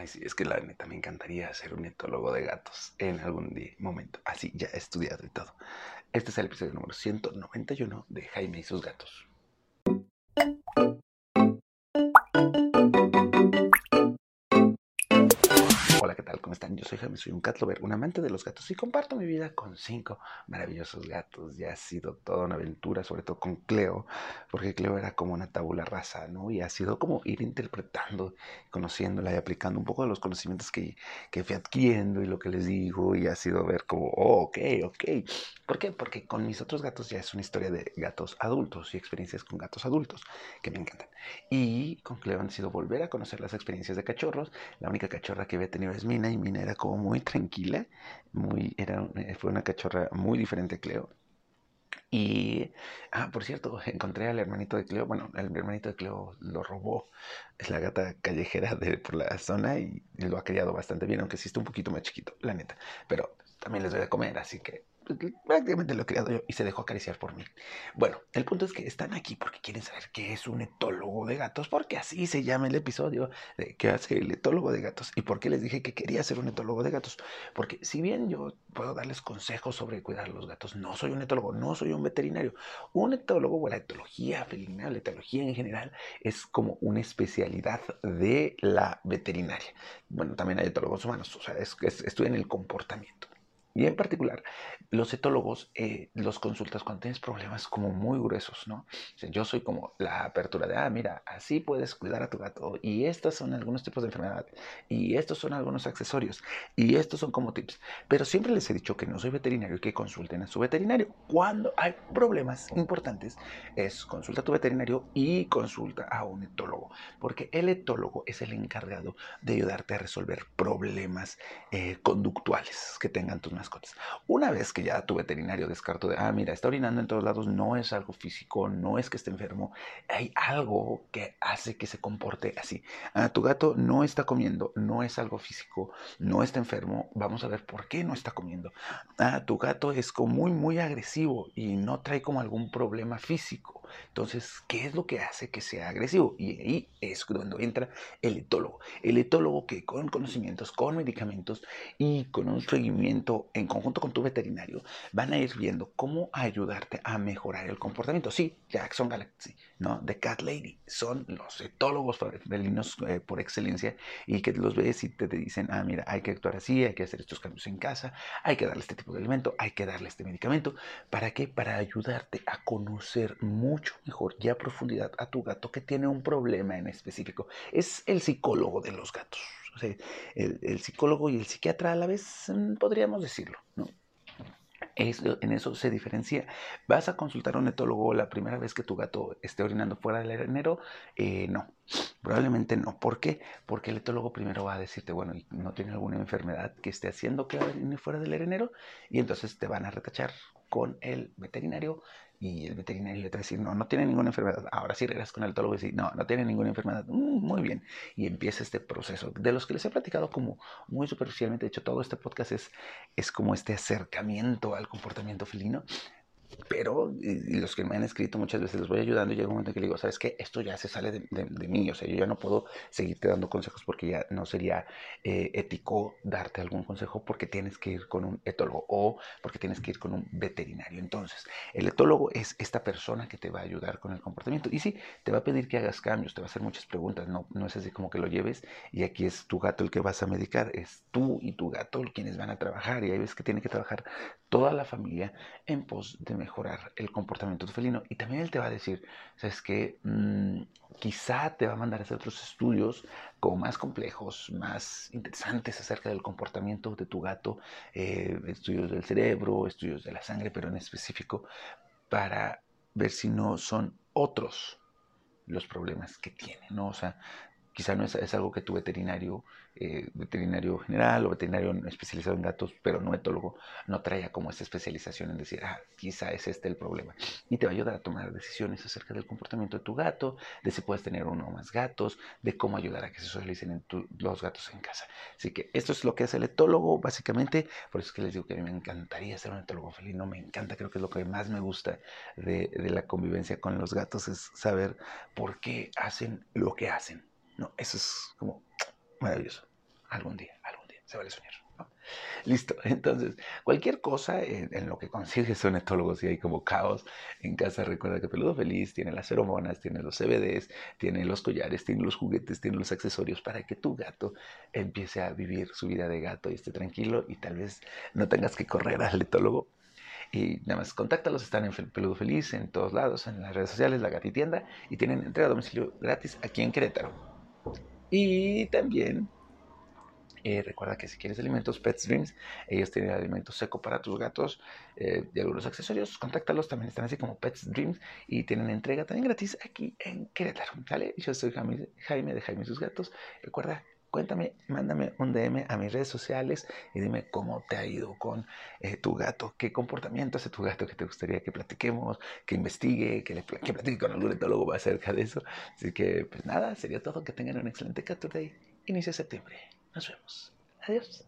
Ay, sí, es que la neta me encantaría ser un etólogo de gatos en algún día, momento. Así, ya he estudiado y todo. Este es el episodio número 191 de Jaime y sus gatos. Están? Yo soy Jaime, soy un cat lover, un amante de los gatos y comparto mi vida con cinco maravillosos gatos. Ya ha sido toda una aventura, sobre todo con Cleo, porque Cleo era como una tabula rasa, ¿no? Y ha sido como ir interpretando, conociéndola y aplicando un poco de los conocimientos que, que fui adquiriendo y lo que les digo, y ha sido ver como, oh, ok, ok. ¿Por qué? Porque con mis otros gatos ya es una historia de gatos adultos y experiencias con gatos adultos que me encantan. Y con Cleo han sido volver a conocer las experiencias de cachorros. La única cachorra que había tenido es Mina y Mina era como muy tranquila, muy, era, eh, fue una cachorra muy diferente a Cleo. Y, ah, por cierto, encontré al hermanito de Cleo, bueno, el hermanito de Cleo lo robó, es la gata callejera de, por la zona y, lo ha criado bastante bien, aunque sí está un poquito más chiquito, la neta. Pero también les doy de comer, así que prácticamente lo he criado yo y se dejó acariciar por mí. Bueno, el punto es que están aquí porque quieren saber qué es un etólogo de gatos, porque así se llama el episodio de qué hace el etólogo de gatos y por qué les dije que quería ser un etólogo de gatos. Porque si bien yo puedo darles consejos sobre cuidar a los gatos, no soy un etólogo, no soy un veterinario. Un etólogo o la etología felina, la etología en general, es como una especialidad de la veterinaria. Bueno, también hay etólogos humanos, o sea, es, es, estudian el comportamiento. Y en particular, los etólogos eh, los consultas cuando tienes problemas como muy gruesos, ¿no? Yo soy como la apertura de, ah, mira, así puedes cuidar a tu gato. Y estos son algunos tipos de enfermedad. Y estos son algunos accesorios. Y estos son como tips. Pero siempre les he dicho que no soy veterinario y que consulten a su veterinario. Cuando hay problemas importantes, es consulta a tu veterinario y consulta a un etólogo. Porque el etólogo es el encargado de ayudarte a resolver problemas eh, conductuales que tengan tus mascotas. Una vez que ya tu veterinario descartó de, ah, mira, está orinando en todos lados, no es algo físico, no es que esté enfermo, hay algo que hace que se comporte así. Ah, tu gato no está comiendo, no es algo físico, no está enfermo, vamos a ver por qué no está comiendo. Ah, tu gato es muy, muy agresivo y no trae como algún problema físico. Entonces, ¿qué es lo que hace que sea agresivo? Y ahí es cuando entra el etólogo. El etólogo que con conocimientos, con medicamentos y con un seguimiento en conjunto con tu veterinario van a ir viendo cómo ayudarte a mejorar el comportamiento. Sí, Jackson Galaxy, ¿no? The Cat Lady son los etólogos felinos eh, por excelencia y que los ves y te, te dicen, ah, mira, hay que actuar así, hay que hacer estos cambios en casa, hay que darle este tipo de alimento, hay que darle este medicamento. ¿Para qué? Para ayudarte a conocer mucho mejor y a profundidad a tu gato que tiene un problema en específico. Es el psicólogo de los gatos. O sea, el, psicólogo y el psiquiatra a la vez, mm, podríamos decirlo, ¿no? en eso se diferencia. Vas a consultar a un etólogo la primera vez que tu gato esté orinando fuera del arenero, eh, no, probablemente no. ¿Por qué? Porque el etólogo primero va a decirte, bueno, ¿no tiene alguna enfermedad que esté haciendo que orine fuera del arenero? Y entonces te van a retachar con el veterinario y el veterinario le va a decir, no, no tiene ninguna enfermedad. Ahora sí regresas con el etólogo y dices, no, no tiene ninguna enfermedad. Mm, muy bien. Y empieza este proceso de los que les he platicado como muy superficialmente. De hecho, todo este podcast es, es como este acercamiento al comportamiento felino pero los que me han escrito muchas veces les voy ayudando y llega un momento que le digo, ¿sabes qué? Esto ya se sale de, de, de mí, o sea, yo ya no puedo seguirte dando consejos porque ya no sería eh, ético darte algún consejo porque tienes que ir con un etólogo o porque tienes que ir con un veterinario. Entonces, el etólogo es esta persona que te va a ayudar con el comportamiento y sí, te va a pedir que hagas cambios, te va a hacer muchas preguntas, no, no es así como que lo lleves y aquí es tu gato el que vas a medicar, es tú y tu gato quienes van a trabajar y hay veces que tiene que trabajar toda la familia en pos de mejorar el comportamiento felino. Y también él te va a decir, ¿sabes qué? Mm, quizá te va a mandar a hacer otros estudios como más complejos, más interesantes acerca del comportamiento de tu gato, eh, estudios del cerebro, estudios de la sangre, pero en específico, para ver si no son otros los problemas que tiene, ¿no? O sea, quizá no es, es, algo que tu veterinario, eh, veterinario general o veterinario especializado en gatos, pero no etólogo, no traiga como esta especialización en decir, ah, quizá es este el problema. Y te va a ayudar a tomar decisiones acerca del comportamiento de tu gato, de si puedes tener uno o más gatos, de cómo ayudar a que se socialicen los gatos en casa. Así que esto es lo que hace el etólogo, básicamente. Por eso es que les digo que a mí me encantaría ser un etólogo felino, me encanta, creo que es lo que más me gusta de, de la convivencia con los gatos, es saber por qué hacen lo que hacen. No, eso es como maravilloso. algún día, algún día, se vale soñar. Listo, entonces, cualquier cosa en, lo que consigues un etólogo, si hay como caos en casa, recuerda que Peludo Feliz tiene las feromonas, tiene los CBDs, tiene los collares, tiene los juguetes, tiene los accesorios para que tu gato empiece a vivir su vida de gato y esté tranquilo y tal vez no tengas que correr al etólogo. Y nada más, contáctalos, están en Peludo Feliz en todos lados, en las redes sociales, la gatitienda, y tienen entrega a domicilio gratis aquí en Querétaro. Y también eh, recuerda que si quieres alimentos Pets Dreams, ellos tienen alimento seco para tus gatos eh, y algunos accesorios. Contáctalos, también están así como Pets Dreams y tienen entrega también gratis aquí en Querétaro. Yo soy Jaime, Jaime de Jaime y sus gatos. Recuerda, Cuéntame, mándame un DM a mis redes sociales y dime cómo te ha ido con eh, tu gato, qué comportamiento hace tu gato que te gustaría que platiquemos, que investigue, que, le, platique con algún etólogo acerca de eso. Así que, pues nada, sería todo. Que tengan un excelente Cat Today, inicio de septiembre. Nos vemos. Adiós.